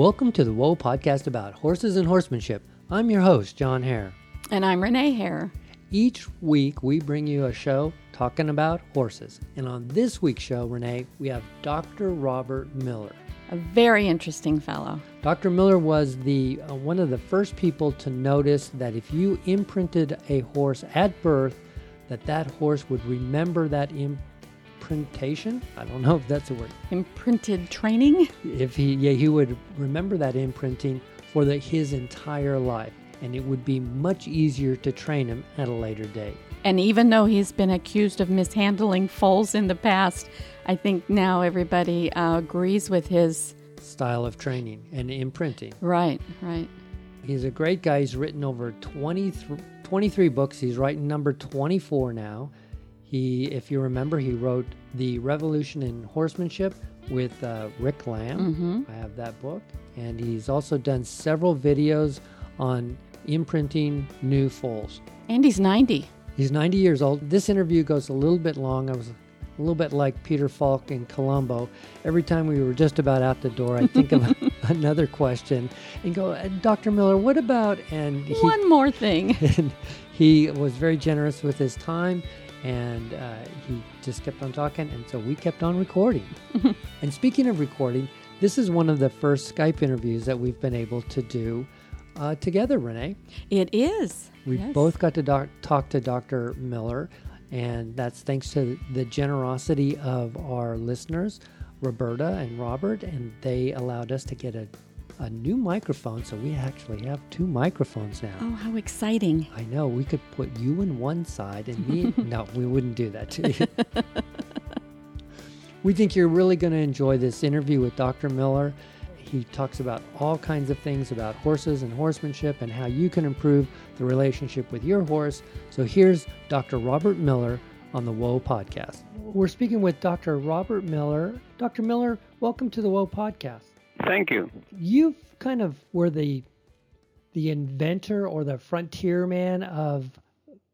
Welcome to the Whoa podcast about horses and horsemanship. I'm your host, John Hare. And I'm Renee Hare. Each week, we bring you a show talking about horses. And on this week's show, Renee, we have Dr. Robert Miller. A very interesting fellow. Dr. Miller was the uh, one of the first people to notice that if you imprinted a horse at birth, that that horse would remember that imprintation. I don't know if that's a word. Imprinted training. If he, yeah, he would remember that imprinting for the, his entire life, and it would be much easier to train him at a later date. And even though he's been accused of mishandling foals in the past, I think now everybody uh, agrees with his style of training and imprinting. Right, right. He's a great guy. He's written over 23, 23 books. He's writing number 24 now. He, if you remember, he wrote The Revolution in Horsemanship with uh, Rick Lamb. Mm-hmm. I have that book. And he's also done several videos on imprinting new foals. And he's 90. He's 90 years old. This interview goes a little bit long. I was a little bit like Peter Falk in Columbo. Every time we were just about out the door, I think of another question and go, "Uh, Dr. Miller, what about? And he, One more thing. and he was very generous with his time and uh, he just kept on talking and so we kept on recording and speaking of recording this is one of the first skype interviews that we've been able to do uh, together renee It is. we Yes. both got to doc- talk to dr miller and that's thanks to the generosity of our listeners roberta and robert and they allowed us to get a, a new microphone so we actually have two microphones now Oh, how exciting. I know we could put you in one side and me. no, we wouldn't do that to you. we think you're really going to enjoy this interview with Dr. Miller. He talks about all kinds of things about horses and horsemanship and how you can improve the relationship with your horse. So here's Dr. Robert Miller on the Whoa podcast. We're speaking with Dr. Robert Miller. Dr. Miller, welcome to the Whoa podcast. Thank you. You kind of were the the inventor or the frontier man of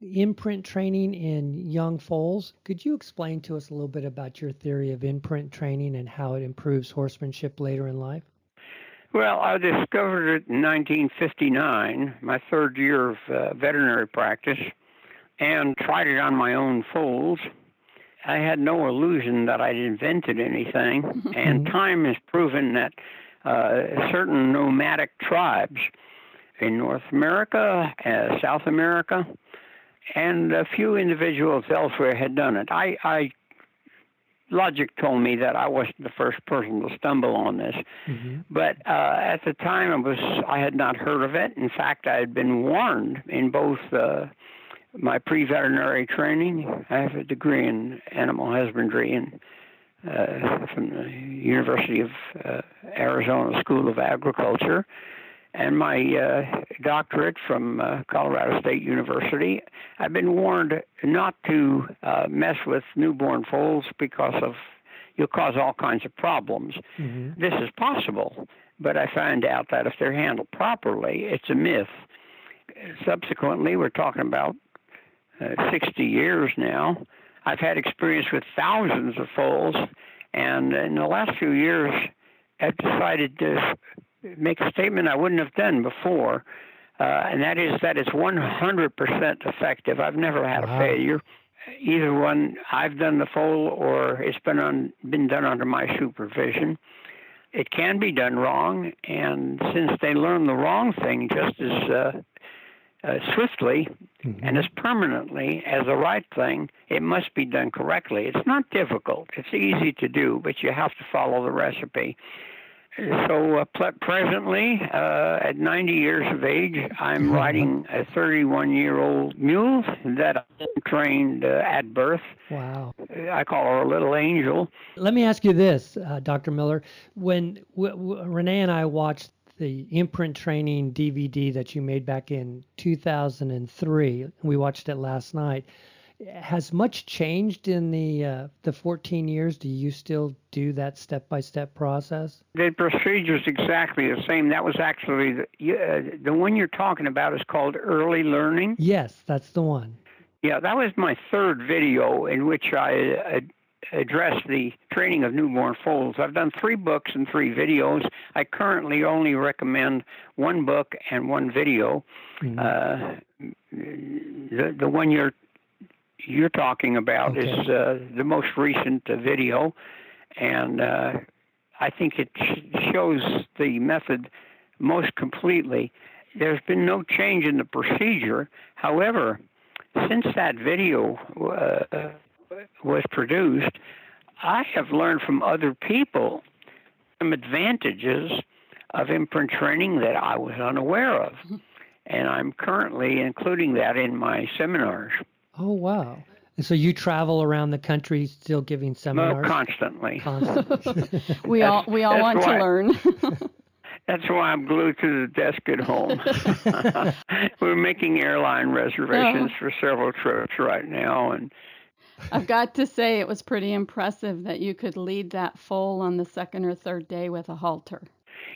imprint training in young foals. Could you explain to us a little bit about your theory of imprint training and how it improves horsemanship later in life? Well, I discovered it in 1959, my third year of uh, veterinary practice, and tried it on my own foals. I had no illusion that I'd invented anything, and time has proven that certain nomadic tribes in North America, uh, South America, and a few individuals elsewhere had done it. I, I logic told me that I wasn't the first person to stumble on this, but uh, at the time I was I had not heard of it. In fact, I had been warned in both uh, my pre-veterinary training. I have a degree in animal husbandry and uh, from the University of uh, Arizona School of Agriculture, and my uh, doctorate from uh, Colorado State University. I've been warned not to uh, mess with newborn foals because of you'll cause all kinds of problems. This is possible, but I find out that if they're handled properly, it's a myth. Subsequently, we're talking about uh, 60 years now. I've had experience with thousands of foals, and in the last few years, I've decided to make a statement I wouldn't have done before, uh, and that is that it's 100% effective. I've never had Wow. a failure. Either one, I've done the foal or it's been on, been done under my supervision. It can be done wrong, and since they learn the wrong thing just as uh, uh, swiftly and as permanently as the right thing, it must be done correctly. It's not difficult. It's easy to do, but you have to follow the recipe. So uh, pl- presently, uh, at 90 years of age, I'm riding a 31 year old mule that I trained uh, at birth. Wow. I call her a little angel. Let me ask you this, uh, Dr. Miller. When w- w- Renee and I watched the imprint training DVD that you made back in 2003, we watched it last night. Has much changed in the uh, the 14 years? Do you still do that step by step process? The procedure is exactly the same. That was actually the, uh, the one you're talking about is called early learning. Yes, that's the one. Yeah, that was my third video in which I uh, address the training of newborn foals. I've done three books and three videos. I currently only recommend one book and one video. Mm-hmm. Uh, the the one you're you're talking about okay. is uh, the most recent uh, video, and uh, I think it shows the method most completely. There's been no change in the procedure. However, since that video uh, was produced, I have learned from other people some advantages of imprint training that I was unaware of. Mm-hmm. And I'm currently including that in my seminars. Oh, wow. And so you travel around the country still giving seminars? No, constantly. constantly. we all we all want why, to learn. that's why I'm glued to the desk at home. We're making airline reservations oh. for several trips right now and I've got to say it was pretty impressive that you could lead that foal on the second or third day with a halter.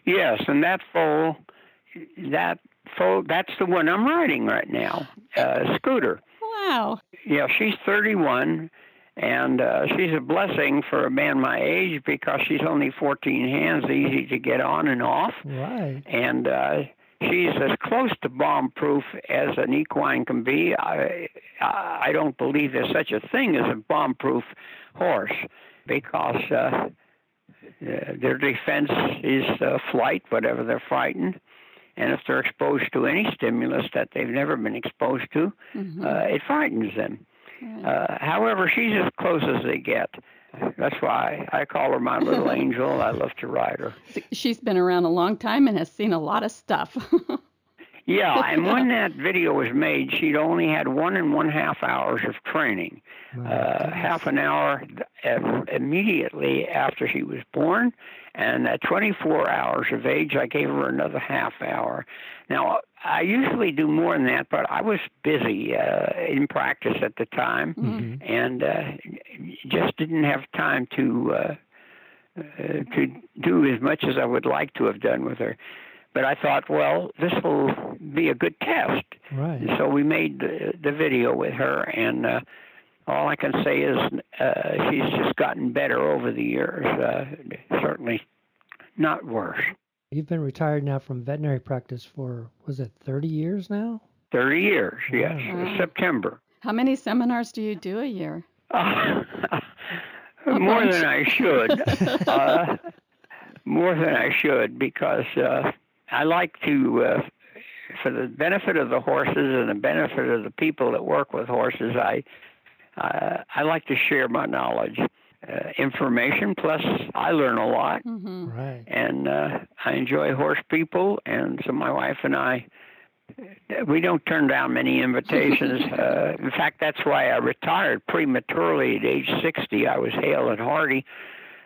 Yes, and that foal that foal that's the one I'm riding right now. Uh, scooter. Wow. Yeah, she's 31, and uh, she's a blessing for a man my age because she's only 14 hands, easy to get on and off. Right. And uh, she's as close to bomb-proof as an equine can be. I I don't believe there's such a thing as a bomb-proof horse because uh, uh, their defense is uh, flight, whatever they're frightened. And if they're exposed to any stimulus that they've never been exposed to, mm-hmm. uh, it frightens them. Uh, however, she's as close as they get. That's why I call her my little angel. I love to ride her. She's been around a long time and has seen a lot of stuff. yeah, and when that video was made, she'd only had one and one half hours of training. Uh, half an hour immediately after she was born, and at 24 hours of age, I gave her another half hour. Now, I usually do more than that, but I was busy uh, in practice at the time, mm-hmm. and uh, just didn't have time to uh, uh, to do as much as I would like to have done with her. But I thought, well, this will be a good test. Right. so we made the, the video with her, and uh, all I can say is uh, she's just gotten better over the years. Uh, certainly not worse. You've been retired now from veterinary practice for, was it 30 years now? 30 years, yes, wow. September. How many seminars do you do a year? Uh, more than I should. uh, more than I should because uh, I like to, uh, for the benefit of the horses and the benefit of the people that work with horses, I uh, I like to share my knowledge, uh, information. Plus, I learn a lot, mm-hmm. right. and uh, I enjoy horse people. And so my wife and I, we don't turn down many invitations. uh, in fact, that's why I retired prematurely at age 60. I was hale and hearty.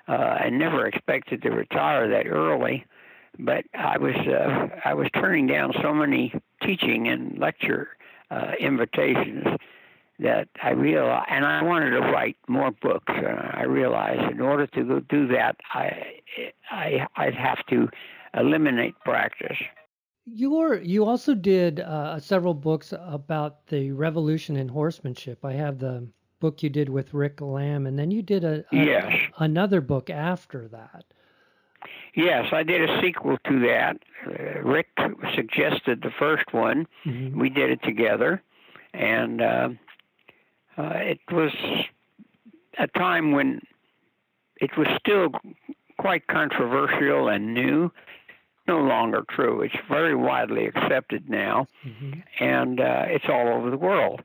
Uh, I never expected to retire that early, but I was uh, I was turning down so many teaching and lecture uh, invitations that I realized, and I wanted to write more books. And I realized in order to do that, I, I I'd have to eliminate practice. You you also did uh, several books about the revolution in horsemanship. I have the book you did with Rick Lamb, and then you did a, a yes. another book after that. Yes, I did a sequel to that. Uh, Rick suggested the first one. Mm-hmm. We did it together, and uh, uh, it was a time when it was still quite controversial and new. No longer true. It's very widely accepted now, mm-hmm. and uh, it's all over the world.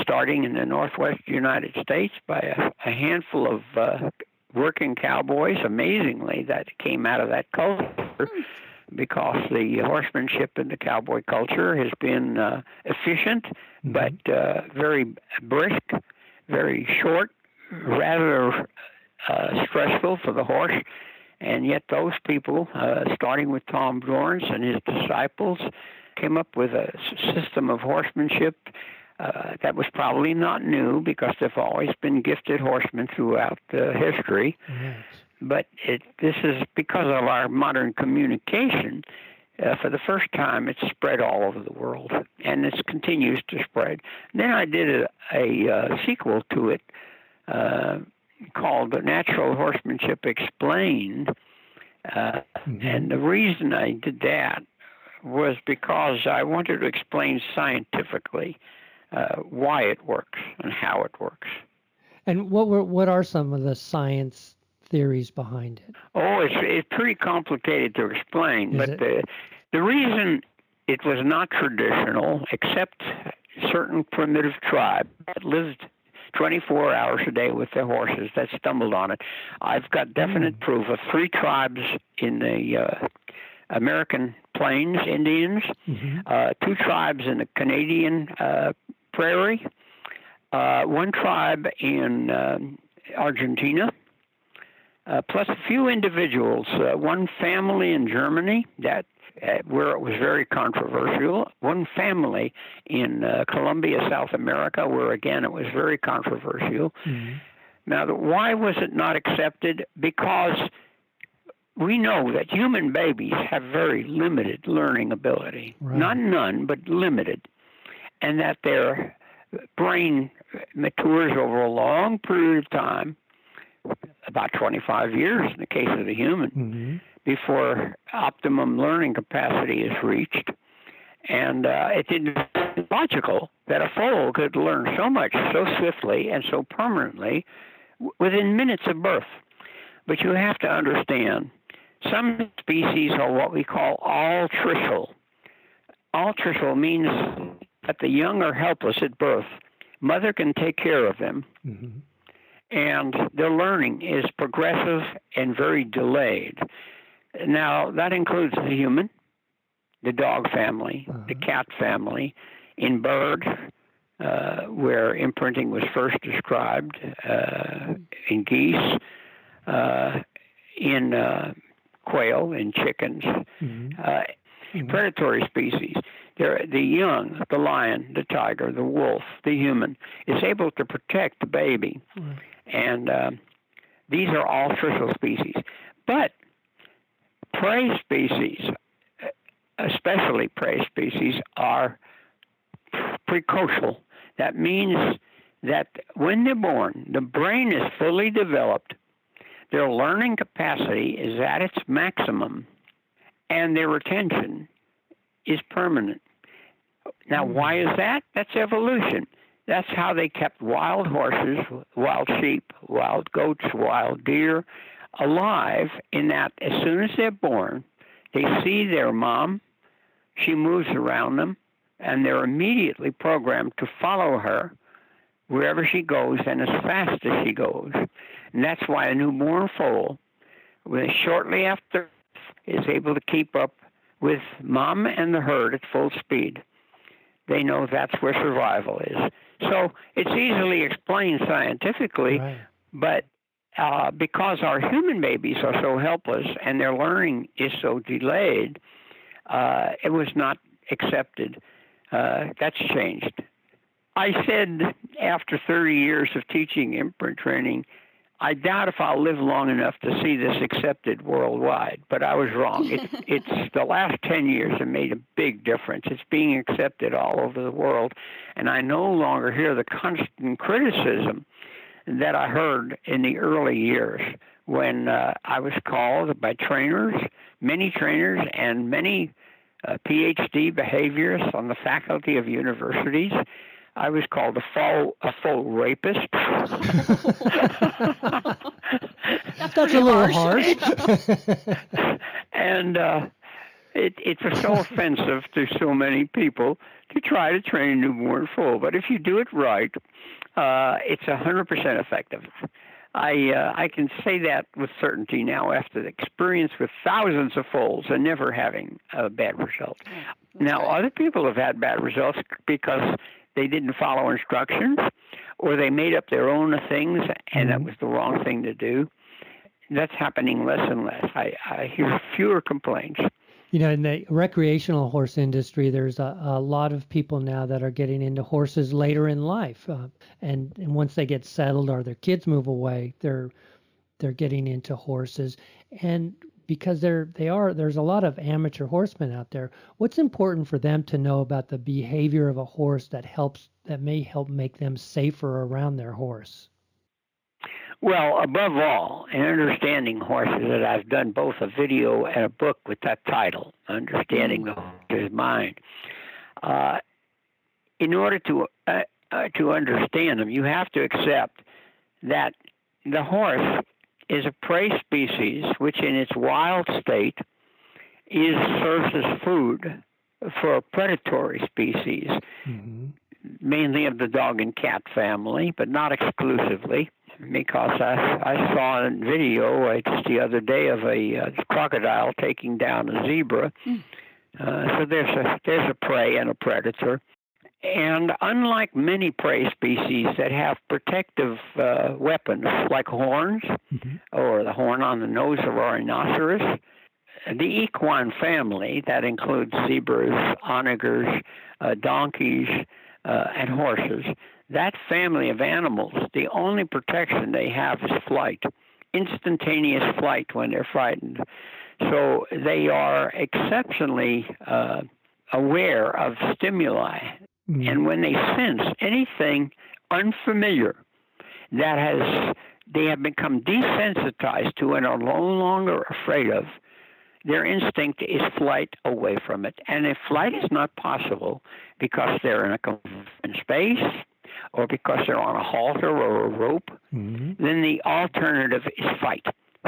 Starting in the Northwest United States by a, a handful of uh, working cowboys, amazingly, that came out of that culture because the horsemanship in the cowboy culture has been uh, efficient, mm-hmm. but uh, very brisk, very short, rather uh, stressful for the horse. And yet, those people, uh, starting with Tom Dorrance and his disciples, came up with a system of horsemanship uh, that was probably not new because there have always been gifted horsemen throughout uh, history. Yes but it, this is because of our modern communication. Uh, for the first time, it's spread all over the world, and it continues to spread. Then I did a, a uh, sequel to it, uh, called Natural Horsemanship Explained. Uh, mm-hmm. And the reason I did that was because I wanted to explain scientifically uh, why it works and how it works. And what were what are some of the science theories behind it? Oh, it's it's pretty complicated to explain, Is but it? the the reason it was not traditional, except certain primitive tribe that lived 24 hours a day with their horses that stumbled on it. I've got definite mm. proof of three tribes in the uh, American Plains Indians, mm-hmm. uh, two tribes in the Canadian uh, prairie, uh, one tribe in uh, Argentina, uh, plus a few individuals, uh, one family in Germany that uh, where it was very controversial, one family in uh, Colombia, South America, where again it was very controversial. Mm-hmm. Now, why was it not accepted? Because we know that human babies have very limited learning ability. Right. Not none, but limited. And that their brain matures over a long period of time, about 25 years in the case of the human, mm-hmm. before optimum learning capacity is reached. And uh, it's logical that a foal could learn so much so swiftly and so permanently within minutes of birth. But you have to understand some species are what we call altricial. Altricial means that the young are helpless at birth. Mother can take care of them. Mm-hmm. And their learning is progressive and very delayed. Now, that includes the human, the dog family, uh-huh. the cat family. In bird, uh, where imprinting was first described, uh, in geese, uh, in uh, quail in chickens. Uh, mm-hmm. predatory species. They're, the young, the lion, the tiger, the wolf, the human, is able to protect the baby. Mm-hmm. And uh, these are all social species. But prey species, especially prey species, are precocial. That means that when they're born, the brain is fully developed their learning capacity is at its maximum, and their retention is permanent. Now, why is that? That's evolution. That's how they kept wild horses, wild sheep, wild goats, wild deer alive, in that as soon as they're born, they see their mom, she moves around them, and they're immediately programmed to follow her wherever she goes and as fast as she goes. And that's why a newborn foal, shortly after, is able to keep up with mom and the herd at full speed. They know that's where survival is. So it's easily explained scientifically, right. but uh, because our human babies are so helpless and their learning is so delayed, uh, it was not accepted. Uh, that's changed. I said after 30 years of teaching imprint training I doubt if I'll live long enough to see this accepted worldwide, but I was wrong. It, it's the last 10 years have made a big difference. It's being accepted all over the world, and I no longer hear the constant criticism that I heard in the early years when uh, I was called by trainers, many trainers, and many uh, PhD behaviorists on the faculty of universities I was called a full a full rapist. That's a little harsh. and uh, it it's so offensive to so many people to try to train a newborn foal. But if you do it right, uh, it's a hundred percent effective. I uh, I can say that with certainty now after the experience with thousands of foals and never having a bad result. now other people have had bad results because they didn't follow instructions or they made up their own things and that mm-hmm. was the wrong thing to do. That's happening less and less. I, I hear fewer complaints. You know, in the recreational horse industry, there's a, a lot of people now that are getting into horses later in life, uh, and and once they get settled or their kids move away, they're they're getting into horses. And because there they are there's a lot of amateur horsemen out there. What's important for them to know about the behavior of a horse that helps that may help make them safer around their horse? Well, above all, in understanding horses, that I've done both a video and a book with that title, Understanding the Horse's Mind. Uh, in order to uh, uh, to understand them, you have to accept that the horse is a prey species, which in its wild state is serves as food for a predatory species, mm-hmm. mainly of the dog and cat family, but not exclusively. Because I, I saw a video uh, just the other day of a uh, crocodile taking down a zebra. Mm. Uh, so there's a there's a prey and a predator. And unlike many prey species that have protective uh, weapons like horns mm-hmm. or the horn on the nose of a rhinoceros, the equine family, that includes zebras, onagers, uh, donkeys, uh, and horses, that family of animals, the only protection they have is flight, instantaneous flight when they're frightened. So they are exceptionally uh, aware of stimuli Mm-hmm. And when they sense anything unfamiliar that has they have become desensitized to and are no longer afraid of, their instinct is flight away from it. And if flight is not possible because they're in a confined space or because they're on a halter or a rope, mm-hmm. then the alternative is fight,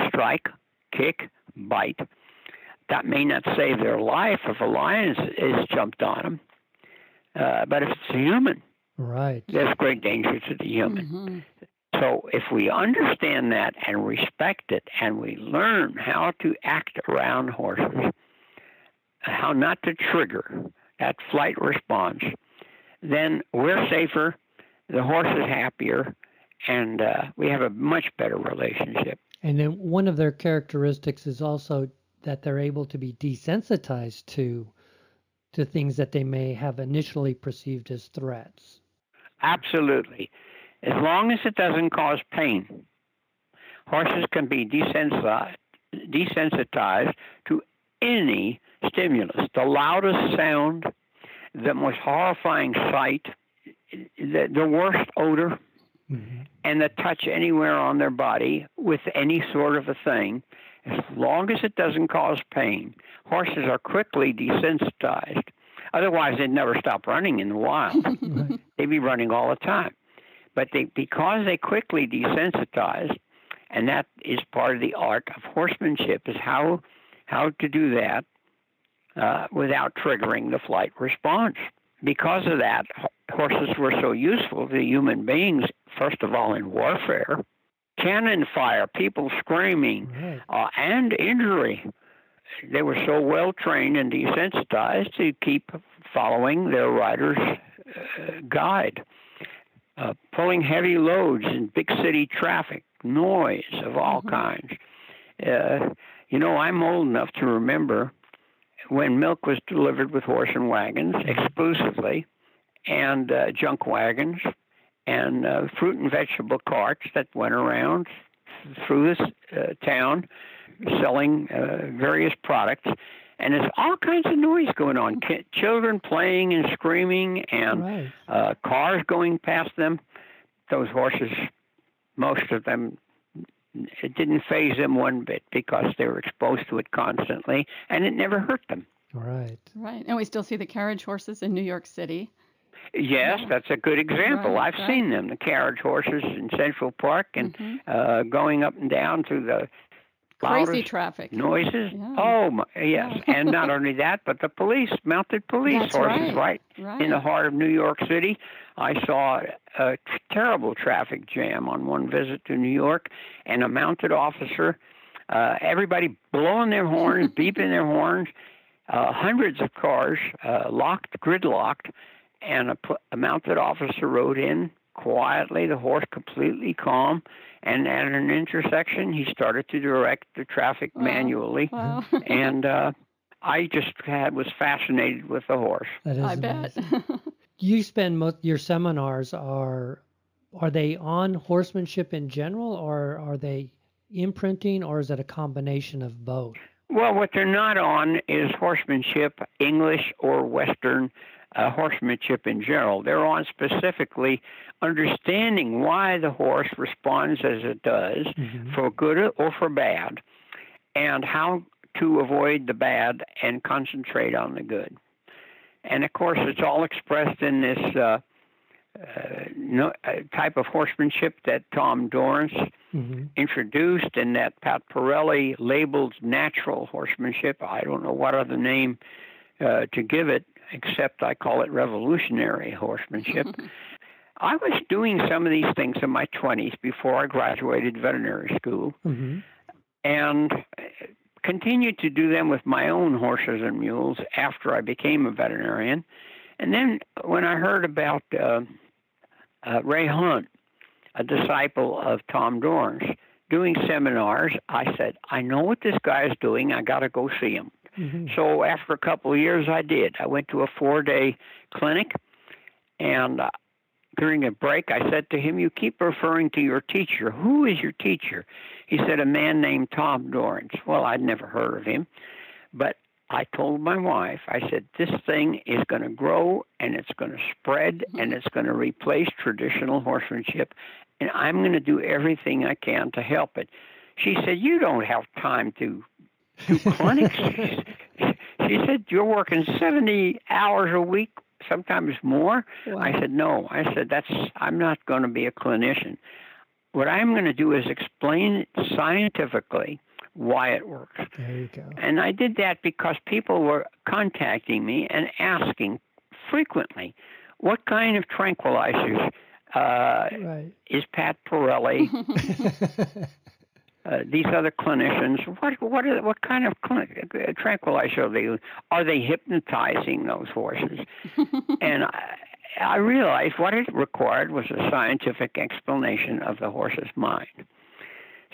strike, kick, bite. That may not save their life if a lion is, is jumped on them, uh, but if it's a human, right, there's great danger to the human. Mm-hmm. So if we understand that and respect it, and we learn how to act around horses, how not to trigger that flight response, then we're safer, the horse is happier, and uh, we have a much better relationship. And then one of their characteristics is also that they're able to be desensitized to to things that they may have initially perceived as threats. Absolutely. As long as it doesn't cause pain, horses can be desensitized, desensitized to any stimulus. The loudest sound, the most horrifying sight, the, the worst odor, mm-hmm. and the touch anywhere on their body with any sort of a thing as long as it doesn't cause pain, horses are quickly desensitized. Otherwise, they'd never stop running in the wild. They'd be running all the time. But they, because they quickly desensitize, and that is part of the art of horsemanship, is how how to do that uh, without triggering the flight response. Because of that, horses were so useful to human beings, first of all in warfare, cannon fire, people screaming, right. uh, and injury. They were so well trained and desensitized to keep following their rider's uh, guide. Uh, pulling heavy loads in big city traffic, noise of all mm-hmm. kinds. Uh, you know, I'm old enough to remember when milk was delivered with horse and wagons mm-hmm. exclusively, and uh, junk wagons, and uh, fruit and vegetable carts that went around through this uh, town selling uh, various products. And there's all kinds of noise going on. children playing and screaming, and right. uh, cars going past them. Those horses, most of them, it didn't faze them one bit because they were exposed to it constantly, and it never hurt them. Right. Right. And we still see the carriage horses in New York City. Yes, that's a good example. Right, I've right. seen them, the carriage horses in Central Park, and mm-hmm. uh, going up and down through the crazy traffic noises. Yeah. Oh, my, yes, yeah. and not only that, but the police, mounted police that's horses, right. right, in the heart of New York City. I saw a terrible traffic jam on one visit to New York, and a mounted officer. Uh, everybody blowing their horns, beeping their horns. Uh, hundreds of cars uh, locked, gridlocked, and a, a mounted officer rode in quietly, the horse completely calm, and at an intersection, he started to direct the traffic wow. manually. Wow. and uh, I just had was fascinated with the horse. That is I bet. you spend most your seminars are are they on horsemanship in general, or are they imprinting, or is it a combination of both? Well, what they're not on is horsemanship, English or Western uh, horsemanship in general. They're on specifically understanding why the horse responds as it does, mm-hmm. for good or for bad, and how to avoid the bad and concentrate on the good. And of course, it's all expressed in this uh, uh, no, uh, type of horsemanship that Tom Dorrance mm-hmm. introduced and that Pat Parelli labeled natural horsemanship. I don't know what other name uh, to give it, except I call it revolutionary horsemanship. I was doing some of these things in my 20s before I graduated veterinary school mm-hmm. and continued to do them with my own horses and mules after I became a veterinarian. And then when I heard about uh, uh, Ray Hunt, a disciple of Tom Dorrance, doing seminars, I said, I know what this guy is doing. I got to go see him. Mm-hmm. So after a couple of years, I did. I went to a four day clinic, and uh, during a break, I said to him, You keep referring to your teacher. Who is your teacher? He said, A man named Tom Dorrance. Well, I'd never heard of him, but I told my wife, I said, this thing is going to grow and it's going to spread mm-hmm. and it's going to replace traditional horsemanship, and I'm going to do everything I can to help it. She said, You don't have time to do clinics. she said, You're working 70 hours a week, sometimes more. Wow. I said, No. I said, That's, I'm not going to be a clinician. What I'm going to do is explain scientifically why it works. There you go. And I did that because people were contacting me and asking frequently, what kind of tranquilizers uh, right. is Pat Parelli? uh, these other clinicians, what what are, what kind of cl- tranquilizer are they? Are they hypnotizing those horses? and I, I realized what it required was a scientific explanation of the horse's mind.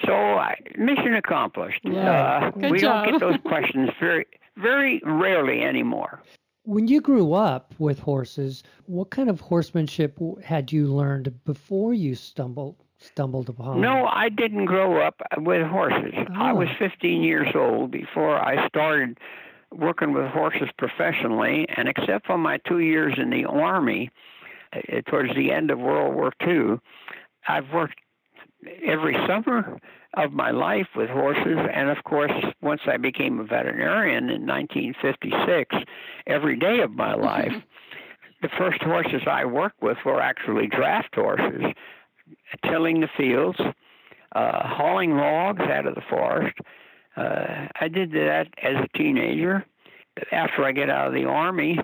So, uh, mission accomplished. Yeah. Uh, we job. don't get those questions very, very rarely anymore. When you grew up with horses, what kind of horsemanship had you learned before you stumbled stumbled upon? No, I didn't grow up with horses. Oh. I was 15 years old before I started working with horses professionally, and except for my two years in the Army, uh, towards the end of World War II, I've worked every summer of my life with horses. And of course, once I became a veterinarian in 1956, every day of my life, the first horses I worked with were actually draft horses, tilling the fields, uh, hauling logs out of the forest. Uh, I did that as a teenager. After I get out of the army,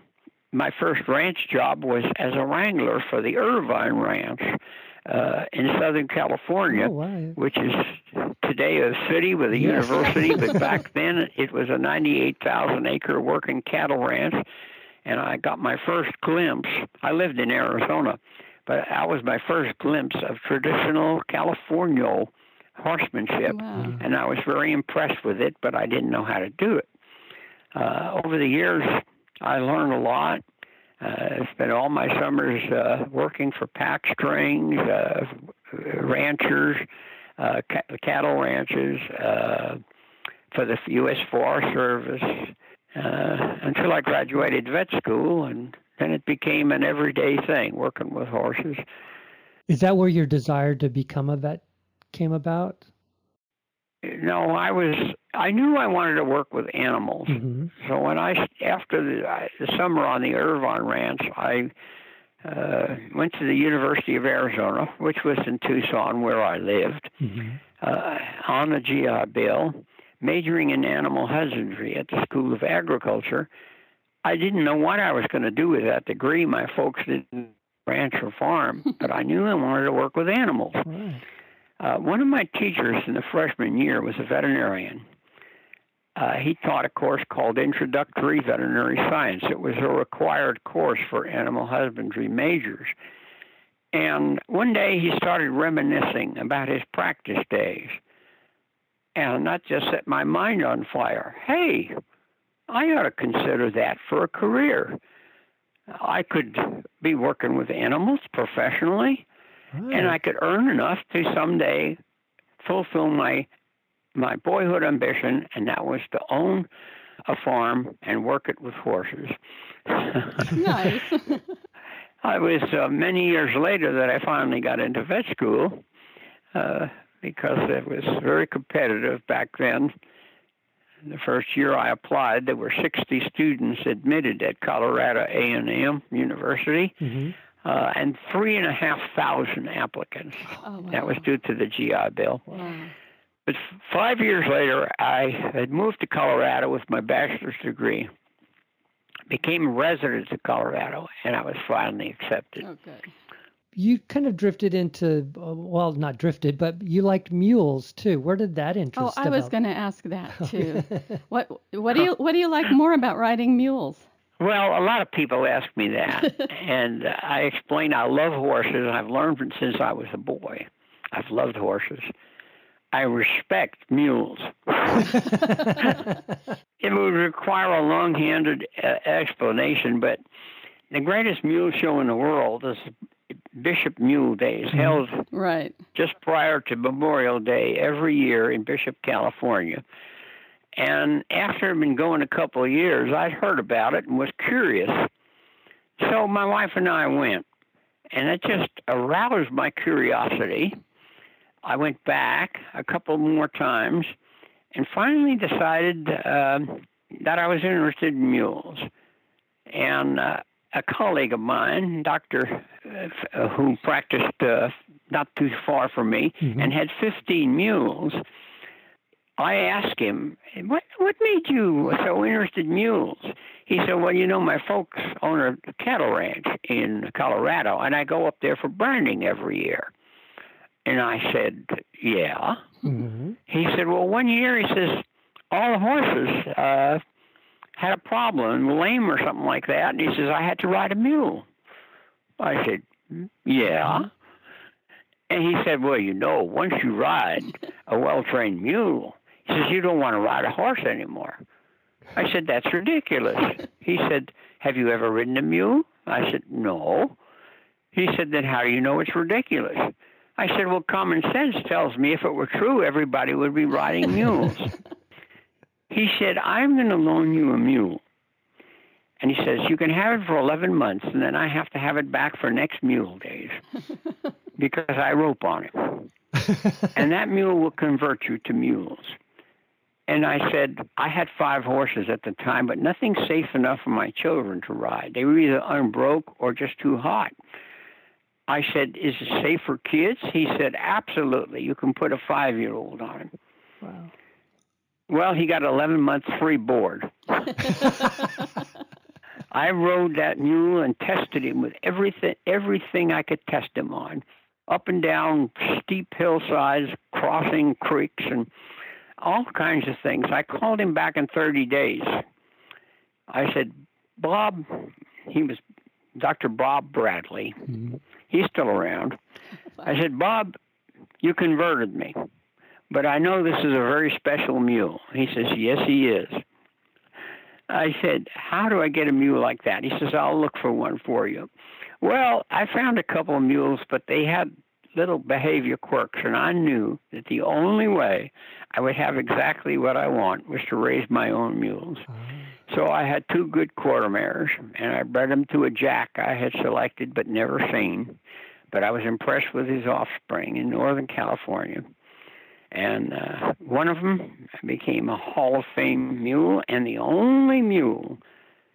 my first ranch job was as a wrangler for the Irvine Ranch uh, in Southern California, oh, wow. which is today a city with a yes. university, but back then it was a 98,000 acre working cattle ranch. And I got my first glimpse. I lived in Arizona, but that was my first glimpse of traditional California horsemanship. Wow. And I was very impressed with it, but I didn't know how to do it. Uh, over the years, I learned a lot. Uh, I spent all my summers uh, working for pack strings, uh, ranchers, uh, ca- cattle ranches, uh, for the U.S. Forest Service, uh, until I graduated vet school, and then it became an everyday thing, working with horses. Is that where your desire to become a vet came about? No, I was. I knew I wanted to work with animals. Mm-hmm. So when I after the, the summer on the Irvine Ranch, I uh, went to the University of Arizona, which was in Tucson, where I lived, mm-hmm. uh, on a GI Bill, majoring in animal husbandry at the School of Agriculture. I didn't know what I was going to do with that degree. My folks didn't ranch or farm, but I knew I wanted to work with animals. Right. Uh, one of my teachers in the freshman year was a veterinarian. Uh, he taught a course called Introductory Veterinary Science. It was a required course for animal husbandry majors. And one day he started reminiscing about his practice days. And that just set my mind on fire. Hey, I ought to consider that for a career. I could be working with animals professionally and I could earn enough to someday fulfill my my boyhood ambition, and that was to own a farm and work it with horses. nice. I was uh, many years later that I finally got into vet school uh, because it was very competitive back then. The first year I applied, there were 60 students admitted at Colorado A&M University, mm-hmm. uh, and three and a half thousand applicants. Oh, wow. That was due to the GI Bill. Wow. But five years later, I had moved to Colorado with my bachelor's degree, became a resident of Colorado, and I was finally accepted. Oh, good. You kind of drifted into, well, not drifted, but you liked mules too. Where did that interest? Oh, I was going to ask that too. what What do you What do you like more about riding mules? Well, a lot of people ask me that, and I explain I love horses. I've learned since I was a boy. I've loved horses. I respect mules. it would require a long handed uh, explanation, but the greatest mule show in the world is Bishop Mule Days, mm-hmm. held right. just prior to Memorial Day every year in Bishop, California. And after I'd been going a couple of years, I'd heard about it and was curious. So my wife and I went, and it just aroused my curiosity. I went back a couple more times and finally decided uh, that I was interested in mules. And uh, a colleague of mine, doctor, uh, who practiced uh, not too far from me mm-hmm. and had 15 mules, I asked him, "What what made you so interested in mules?" He said, "Well, you know, my folks own a cattle ranch in Colorado, and I go up there for branding every year." And I said, Yeah. Mm-hmm. He said, Well, one year, he says, all the horses uh, had a problem, lame or something like that. And he says, I had to ride a mule. I said, Yeah. And he said, Well, you know, once you ride a well trained mule, he says, You don't want to ride a horse anymore. I said, That's ridiculous. He said, Have you ever ridden a mule? I said, No. He said, Then how do you know it's ridiculous? I said, Well, common sense tells me if it were true, everybody would be riding mules. he said, I'm going to loan you a mule. And he says, You can have it for 11 months, and then I have to have it back for next mule days because I rope on it. and that mule will convert you to mules. And I said, I had five horses at the time, but nothing safe enough for my children to ride. They were either unbroke or just too hot. I said, Is it safe for kids? He said, Absolutely. You can put a five year old on it. Wow. Well, he got 11 months free board. I rode that mule and tested him with everything, everything I could test him on, up and down steep hillsides, crossing creeks, and all kinds of things. I called him back in 30 days. I said, Bob, he was Dr. Bob Bradley. Mm-hmm. He's still around. I said, Bob, you converted me, but I know this is a very special mule. He says, Yes, he is. I said, How do I get a mule like that? He says, I'll look for one for you. Well, I found a couple of mules, but they had little behavior quirks, and I knew that the only way I would have exactly what I want was to raise my own mules. Uh-huh. So I had two good quarter mares, and I bred them to a jack I had selected but never seen. But I was impressed with his offspring in Northern California. And uh, one of them became a Hall of Fame mule and the only mule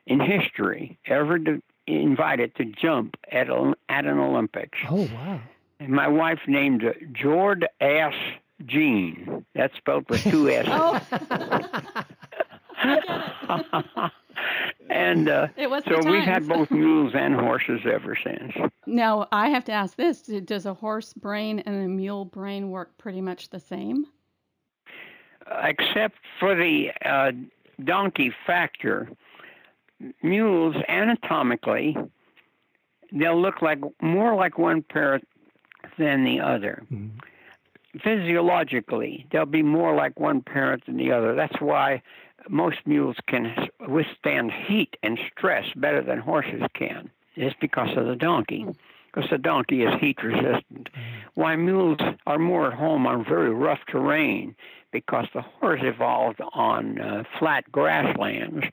in history ever to, invited to jump at, a, at an Olympics. Oh, wow. And my wife named it Jord Ass Jean. That's spelled with two S's. oh. and uh, so we've had both mules and horses ever since. Now I have to ask this: Does a horse brain and a mule brain work pretty much the same? except for the uh, donkey factor, mules anatomically they'll look like more like one parrot than the other. Mm-hmm physiologically, they'll be more like one parent than the other. That's why most mules can withstand heat and stress better than horses can. It's because of the donkey. Because the donkey is heat resistant. Why mules are more at home on very rough terrain because the horse evolved on uh, flat grasslands,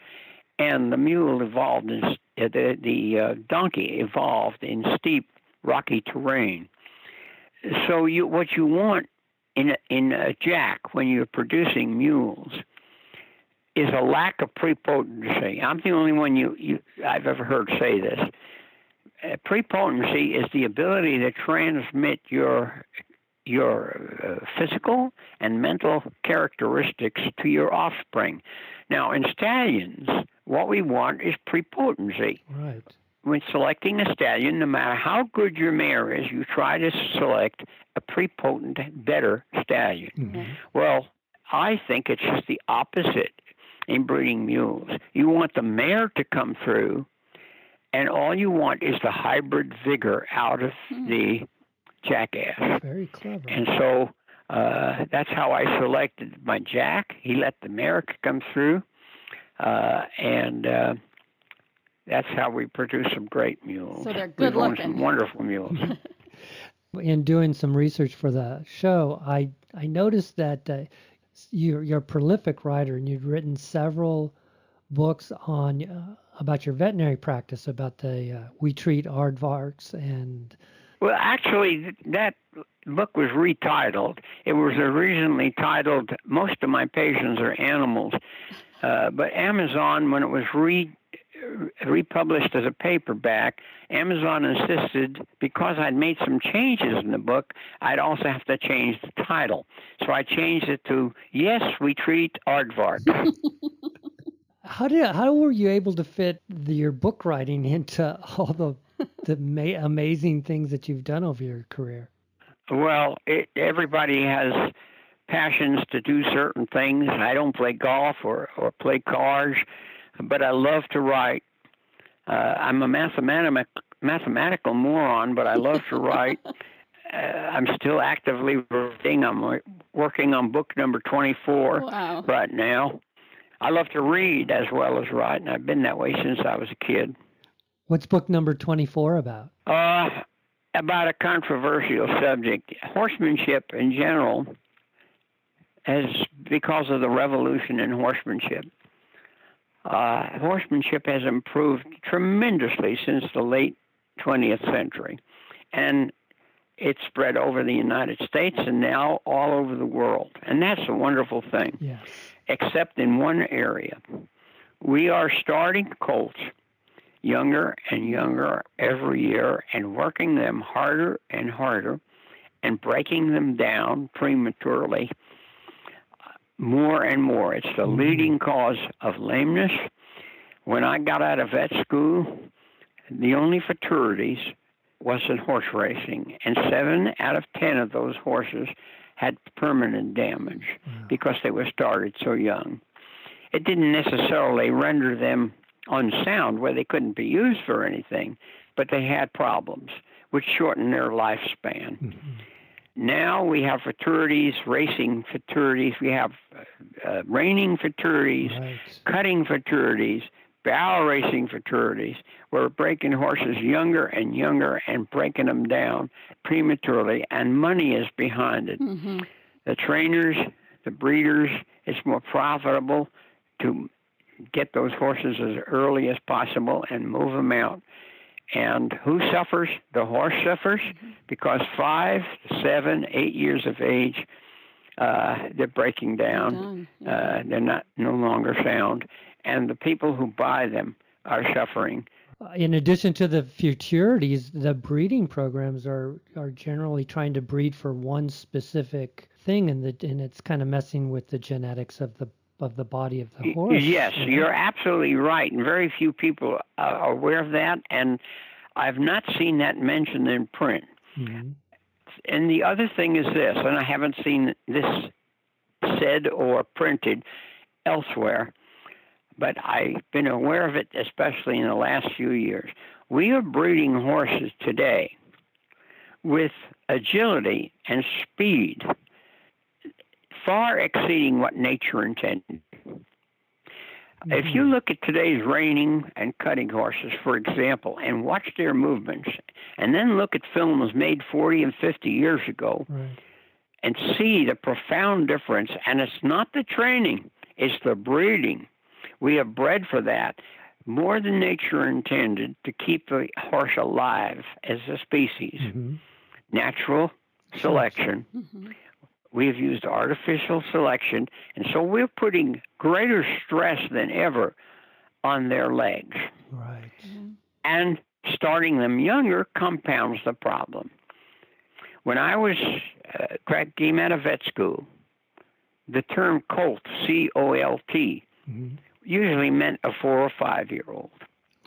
and the mule evolved in uh, the the uh, donkey evolved in steep rocky terrain. So you what you want in a, in a jack when you're producing mules is a lack of prepotency. I'm the only one you, you I've ever heard say this. Uh, prepotency is the ability to transmit your your uh, physical and mental characteristics to your offspring. Now, in stallions, what we want is prepotency. Right. When selecting a stallion, no matter how good your mare is, you try to select a prepotent, better stallion. Mm-hmm. Well, I think it's just the opposite in breeding mules. You want the mare to come through, and all you want is the hybrid vigor out of Hmm. the jackass. Very clever. And so uh, that's how I selected my jack. He let the mare come through, uh, and uh, that's how we produce some great mules. So they're We've good looking. Some wonderful mules. in doing some research for the show, I I noticed that uh, you're you're a prolific writer and you've written several books on uh, about your veterinary practice, about the uh, we treat aardvarks and Well, actually, that book was retitled. It was originally titled "Most of My Patients Are Animals," uh, but Amazon, when it was re republished as a paperback, Amazon insisted because I'd made some changes in the book, I'd also have to change the title. So I changed it to "Yes, We Treat Aardvark." how did how were you able to fit the, your book writing into all the the ma- amazing things that you've done over your career? Well, it, everybody has passions to do certain things. I don't play golf or, or play cards, but I love to write. Uh, I'm a mathematic, mathematical moron, but I love to write. Uh, I'm still actively writing. I'm working on book number 24 Wow. right now. I love to read as well as write, and I've been that way since I was a kid. What's book number twenty four about? Uh, about a controversial subject. Horsemanship in general has, because of the revolution in horsemanship, uh, horsemanship has improved tremendously since the late 20th century. And it's spread over the United States and now all over the world. And that's a wonderful thing Yes. except in one area. We are starting colts younger and younger every year and working them harder and harder and breaking them down prematurely more and more. It's the mm-hmm. leading cause of lameness. When I got out of vet school, the only futurities was in horse racing, and seven out of ten of those horses had permanent damage mm-hmm. because they were started so young. It didn't necessarily render them unsound where they couldn't be used for anything, but they had problems which shortened their lifespan. Mm-hmm. Now we have futurities, racing futurities, we have uh, reining futurities, Right. cutting futurities, barrel racing futurities. We're breaking horses younger and younger and breaking them down prematurely, and money is behind it. hmm The trainers, the breeders, it's more profitable to get those horses as early as possible and move them out. And who suffers? The horse suffers because five, seven, eight years of age, uh, they're breaking down. Done. Yeah. Uh, they're not no longer sound, and the people who buy them are suffering. Uh, In addition to the futurities, the breeding programs are are generally trying to breed for one specific thing, and the and it's kind of messing with the genetics of the of the body of the horse. Yes, you're absolutely right, and very few people are aware of that. And I've not seen that mentioned in print. Mhm. And the other thing is this, and I haven't seen this said or printed elsewhere, but I've been aware of it, especially in the last few years. We are breeding horses today with agility and speed far exceeding what nature intended. If you look at today's reining and cutting horses, for example, and watch their movements, and then look at films made 40 and 50 years ago, Right. and see the profound difference. And it's not the training, it's the breeding. We have bred for that more than nature intended to keep the horse alive as a species. Mm-hmm. Natural selection. Mm-hmm. We have used artificial selection, and so we're putting greater stress than ever on their legs. Right. Mm-hmm. And starting them younger compounds the problem. When I was uh, came out of vet school, the term colt, C O L T, mm-hmm. usually meant a four or five year old.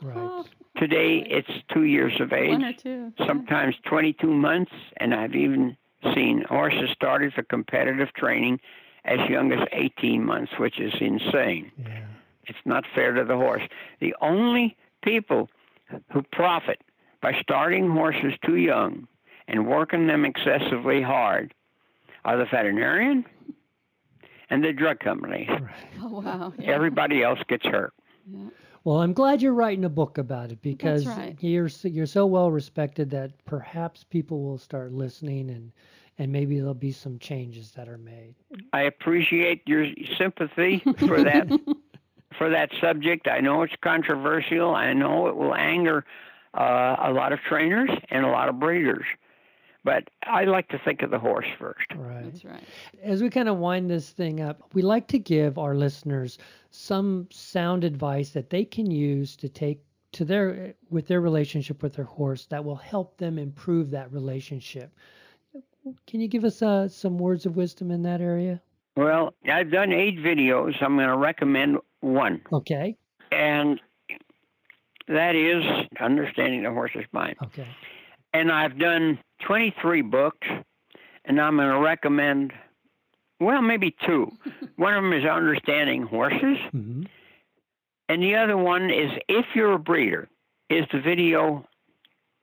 Right. Oh. Today it's two years of age, One or two. sometimes 22 months, and I've even seen horses started for competitive training as young as 18 months, which is insane. Yeah. It's not fair to the horse. The only people who profit by starting horses too young and working them excessively hard are the veterinarian and the drug company. Right. Oh, wow. Yeah. Everybody else gets hurt. Yeah. Well, I'm glad you're writing a book about it because right. you're you're so well respected that perhaps people will start listening and and maybe there'll be some changes that are made. I appreciate your sympathy for that for that subject. I know it's controversial. I know it will anger uh, a lot of trainers and a lot of breeders. But I like to think of the horse first. Right. That's right. As we kind of wind this thing up, we like to give our listeners some sound advice that they can use to take to their with their relationship with their horse that will help them improve that relationship. Can you give us uh, some words of wisdom in that area? Well, I've done eight videos. I'm going to recommend one. Okay. And that is understanding the horse's mind. Okay. And I've done 23 books, and I'm going to recommend, well, maybe two. one of them is Understanding Horses, mm-hmm. and the other one is If You're a Breeder, is the video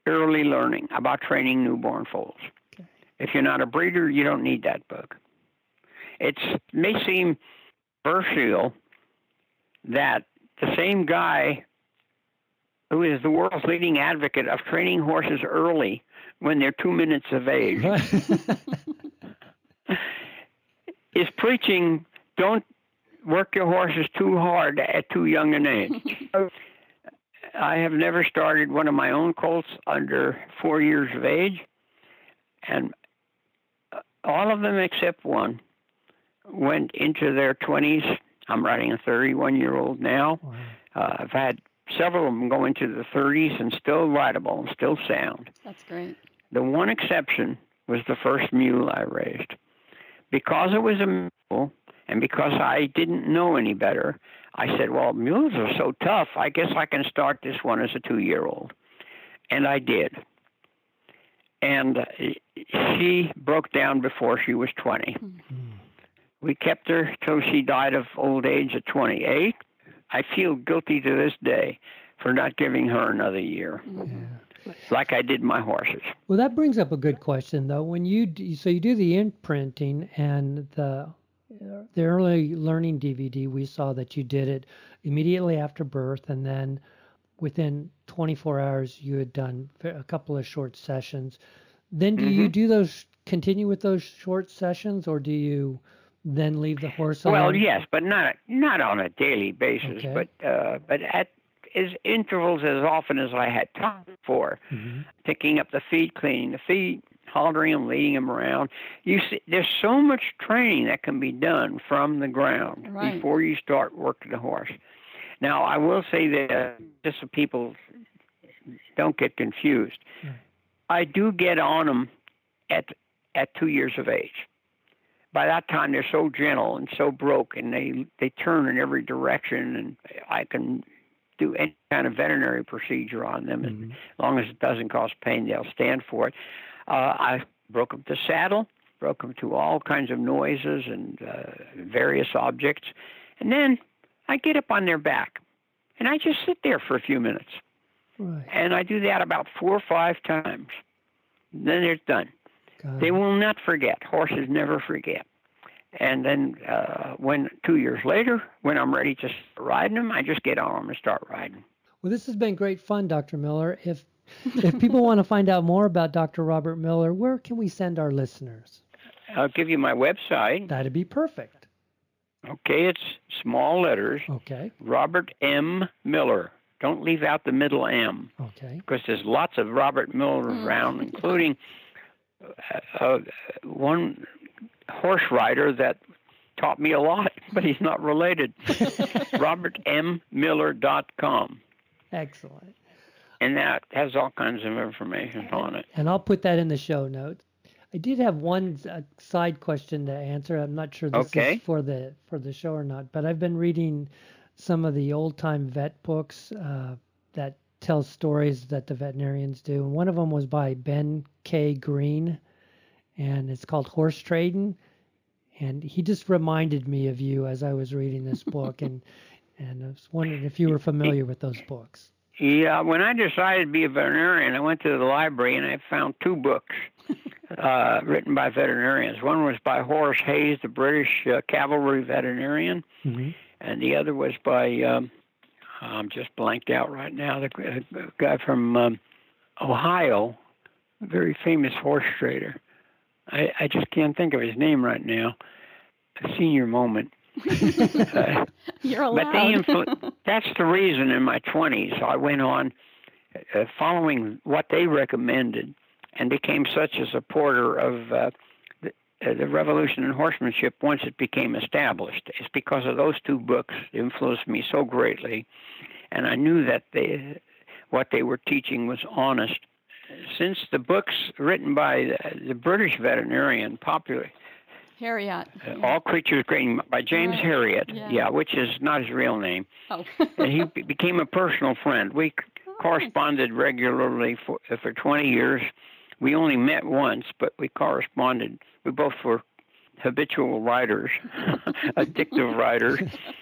Early Learning about training newborn foals. Okay. If you're not a breeder, you don't need that book. It may seem controversial that the same guy who is the world's leading advocate of training horses early when they're two minutes of age is preaching don't work your horses too hard at too young an age. I have never started one of my own colts under four years of age, and all of them except one went into their 20s. I'm riding a 31 year old now. Wow. Uh, I've had several of them go into the 30s and still rideable and still sound. That's great. The one exception was the first mule I raised. Because it was a mule and because I didn't know any better, I said, Well, mules are so tough, I guess I can start this one as a two year old. And I did. And she broke down before she was 20. Mm-hmm. We kept her till she died of old age at 28. I feel guilty to this day for not giving her another year. Yeah. Like I did my horses. Well, that brings up a good question, though. When you do, so you do the imprinting and the the early learning DVD, we saw that you did it immediately after birth, and then within 24 hours you had done a couple of short sessions. Then do mm-hmm. you do those continue with those short sessions, or do you then leave the horse alone? Well, yes, but not not on a daily basis, okay. but uh, but at as intervals as often as I had time for, mm-hmm. picking up the feet, cleaning the feet, haltering them, leading them around. You see, there's so much training that can be done from the ground right. before you start working the horse. Now, I will say that just so people don't get confused, I do get on them at at two years of age by that time they're so gentle and so broke and they they turn in every direction and I can do any kind of veterinary procedure on them mm-hmm. as long as it doesn't cause pain they'll stand for it. Uh, I broke them to saddle, broke them to all kinds of noises and uh, various objects, and then I get up on their back and I just sit there for a few minutes. Right. And I do that about four or five times. Then it's done. They will not forget. Horses never forget. And then uh, when two years later, when I'm ready to start riding them, I just get on them and start riding. Well, this has been great fun, Dr. Miller. If if people want to find out more about Dr. Robert Miller, where can we send our listeners? I'll give you my website. That'd be perfect. Okay, it's small letters. Okay. Robert M. Miller. Don't leave out the middle M. Okay. Because there's lots of Robert Miller around, including uh, uh, one horse rider that taught me a lot, but he's not related. RobertMMiller.com. Excellent. And that has all kinds of information on it. And I'll put that in the show notes. I did have one uh, side question to answer. I'm not sure this Okay. is for the for the show or not, but I've been reading some of the old time vet books uh, that tell stories that the veterinarians do. And one of them was by Ben K. Green, and it's called Horse Trading. And he just reminded me of you as I was reading this book, and and I was wondering if you were familiar with those books. Yeah, when I decided to be a veterinarian, I went to the library and I found two books uh, written by veterinarians. One was by Horace Hayes, the British uh, cavalry veterinarian, hmm and the other was by um, I'm just blanked out right now. The uh, guy from um, Ohio, a very famous horse trader. I, I just can't think of his name right now. A senior moment. Uh, You're allowed. but they influ- that's the reason in my 20s I went on uh, following what they recommended and became such a supporter of uh, the, uh, the revolution in horsemanship once it became established. It's because of those two books influenced me so greatly, and I knew that they, what they were teaching was honest. Since the books written by the, the British veterinarian, popular, Herriot. uh, All Creatures Great by James Right. Herriot, Yeah. which is not his real name Oh. and he be- became a personal friend. We c- corresponded regularly for uh, for 20 years. We only met once, but we corresponded. We both were habitual writers, addictive writers.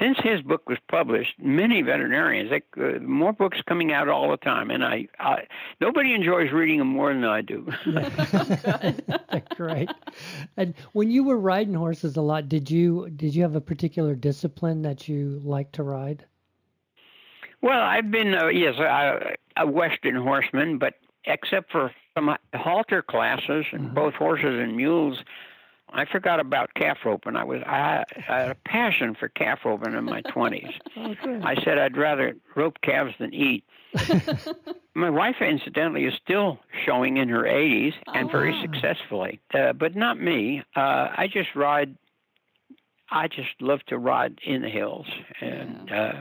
Since his book was published, many veterinarians, they, uh, more books coming out all the time, and I, I nobody enjoys reading them more than I do. Great. And when you were riding horses a lot, did you did you have a particular discipline that you like to ride? Well, I've been uh, yes, a, a Western horseman, but except for some halter classes and Mhm. both horses and mules, I forgot about calf roping. I was I, I had a passion for calf roping in my twenties. Oh. I said I'd rather rope calves than eat. My wife, incidentally, is still showing in her 80s and Oh, very wow. successfully, uh, but not me. Uh, I just ride. I just love to ride in the hills and uh,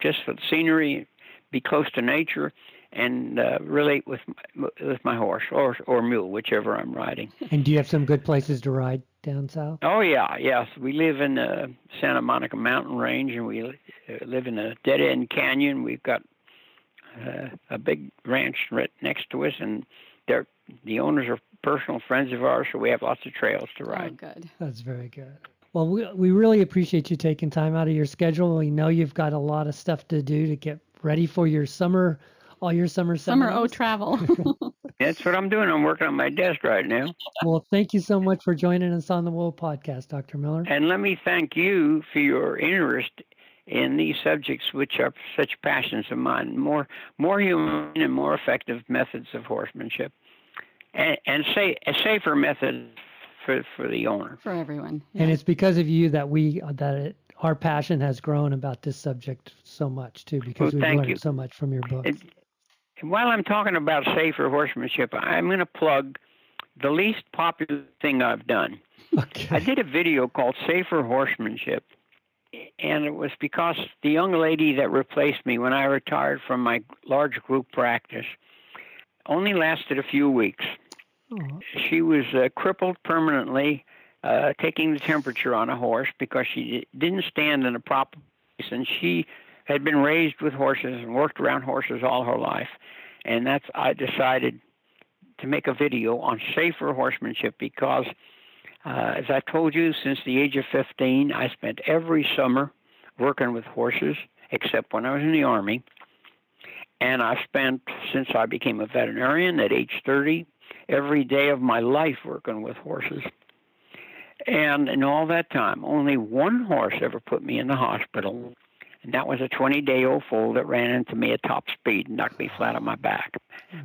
just for the scenery, be close to nature, and uh, relate with my, with my horse or or mule, whichever I'm riding. And do you have some good places to ride down south? Oh yeah, yes. We live in the Santa Monica Mountain Range, and we uh, live in a dead end canyon. We've got uh, a big ranch right next to us, and they're the owners are personal friends of ours, so we have lots of trails to Oh, ride. good. That's very good. Well, we we really appreciate you taking time out of your schedule. We know you've got a lot of stuff to do to get ready for your summer, all your summer Summer O travel. That's what I'm doing. I'm working on my desk right now. well, thank you so much for joining us on the Whoa Podcast, Dr. Miller. And let me thank you for your interest in these subjects, which are such passions of mine. More, more human and more effective methods of horsemanship, and, and say a safer method for for the owner. For everyone. And it's because of you that we that it, our passion has grown about this subject so much too, because Well, we've learned you. so much from your book. It, and while I'm talking about safer horsemanship, I'm going to plug the least popular thing I've done. I did a video called Safer Horsemanship, and it was because the young lady that replaced me when I retired from my large group practice only lasted a few weeks. She was uh, crippled permanently, uh, taking the temperature on a horse because she didn't stand in a proper place, and she had been raised with horses and worked around horses all her life. And that's I decided to make a video on safer horsemanship because, uh, as I told you, since the age of 15, I spent every summer working with horses, except when I was in the army. And I spent, since I became a veterinarian at age 30, every day of my life working with horses. And in all that time, only one horse ever put me in the hospital, And that was a 20 day old foal that ran into me at top speed and knocked me flat on my back,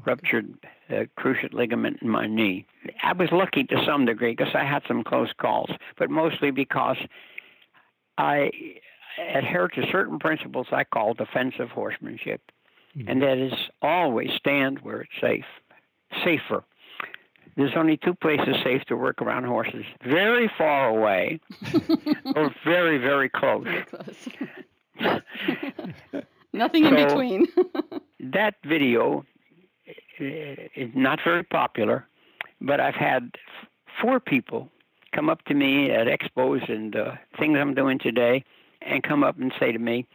ruptured the cruciate ligament in my knee. I was lucky to some degree because I had some close calls, but mostly because I adhere to certain principles I call defensive horsemanship, mm-hmm. and that is always stand where it's safe, safer. There's only two places safe to work around horses very far away or very, very close. Very close. Nothing in between. that video is not very popular, but I've had four people come up to me at expos and uh, things I'm doing today and come up and say to me,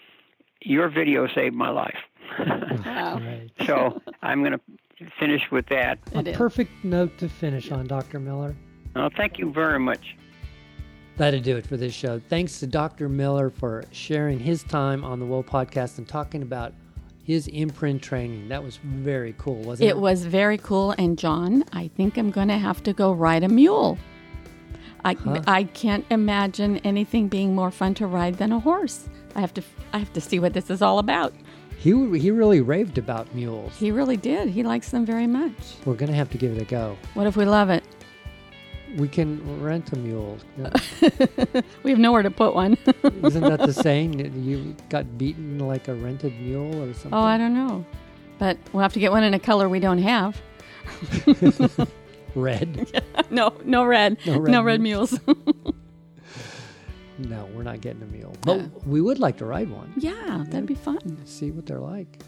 Your video saved my life. wow. So I'm going to finish with that. A perfect note to finish on, Dr. Miller. Well, thank you very much. That'll do it for this show. Thanks to Dr. Miller for sharing his time on the Whoa Podcast and talking about his imprint training. That was very cool, wasn't it? It was very cool. And John, I think I'm going to have to go ride a mule. I, huh? I can't imagine anything being more fun to ride than a horse. I have to I have to see what this is all about. He he really raved about mules. He really did. He likes them very much. We're gonna have to give it a go. What if we love it? We can rent a mule. we have nowhere to put one. Isn't that the saying? You got beaten like a rented mule or something? Oh, I don't know. But we'll have to get one in a color we don't have. red. no, no red. No red, no red mules. no, we're not getting a mule. But we would like to ride one. Yeah, that'd be fun. See what they're like.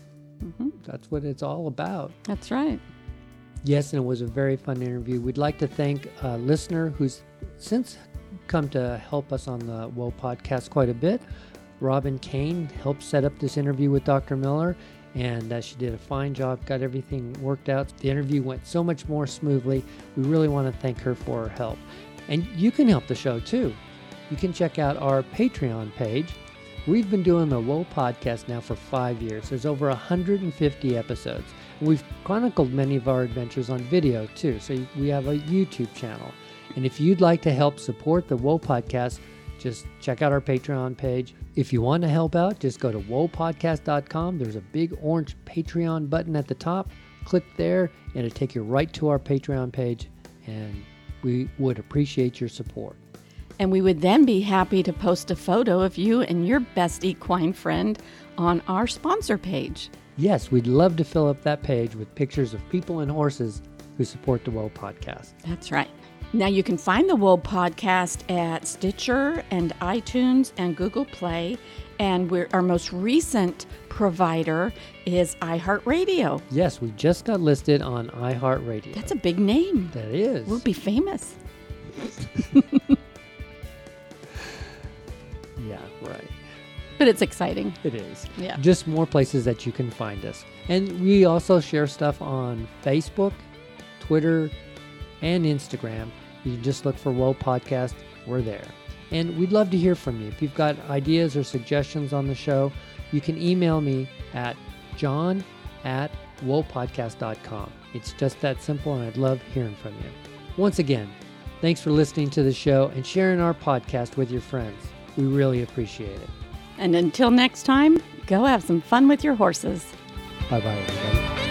Mm-hmm. That's what it's all about. That's right. Yes, and it was a very fun interview. We'd like to thank a listener who's since come to help us on the Whoa podcast quite a bit. Robin Kane helped set up this interview with Dr. Miller, and uh, she did a fine job, got everything worked out. The interview went so much more smoothly. We really want to thank her for her help. And you can help the show too. You can check out our Patreon page. We've been doing the Whoa podcast now for five years. There's over 150 episodes. We've chronicled many of our adventures on video too, so we have a YouTube channel. And if you'd like to help support the Whoa podcast, just check out our Patreon page. If you want to help out, just go to whoapodcast.com. There's a big orange Patreon button at the top. Click there, and it'll take you right to our Patreon page. And we would appreciate your support. And we would then be happy to post a photo of you and your best equine friend on our sponsor page. Yes, we'd love to fill up that page with pictures of people and horses who support the Whoa podcast. That's right. Now you can find the Whoa podcast at Stitcher and iTunes and Google Play. And we're, our most recent provider is iHeartRadio. Yes, we just got listed on iHeartRadio. That's a big name. That is. We'll be famous. yeah, right. But it's exciting. It is. Yeah. Just more places that you can find us. And we also share stuff on Facebook, Twitter, and Instagram. You can just look for Whoa Podcast. We're there. And we'd love to hear from you. If you've got ideas or suggestions on the show, you can email me at john at whoapodcast.com. It's just that simple, and I'd love hearing from you. Once again, thanks for listening to the show and sharing our podcast with your friends. We really appreciate it. And until next time, go have some fun with your horses. Bye bye, everybody.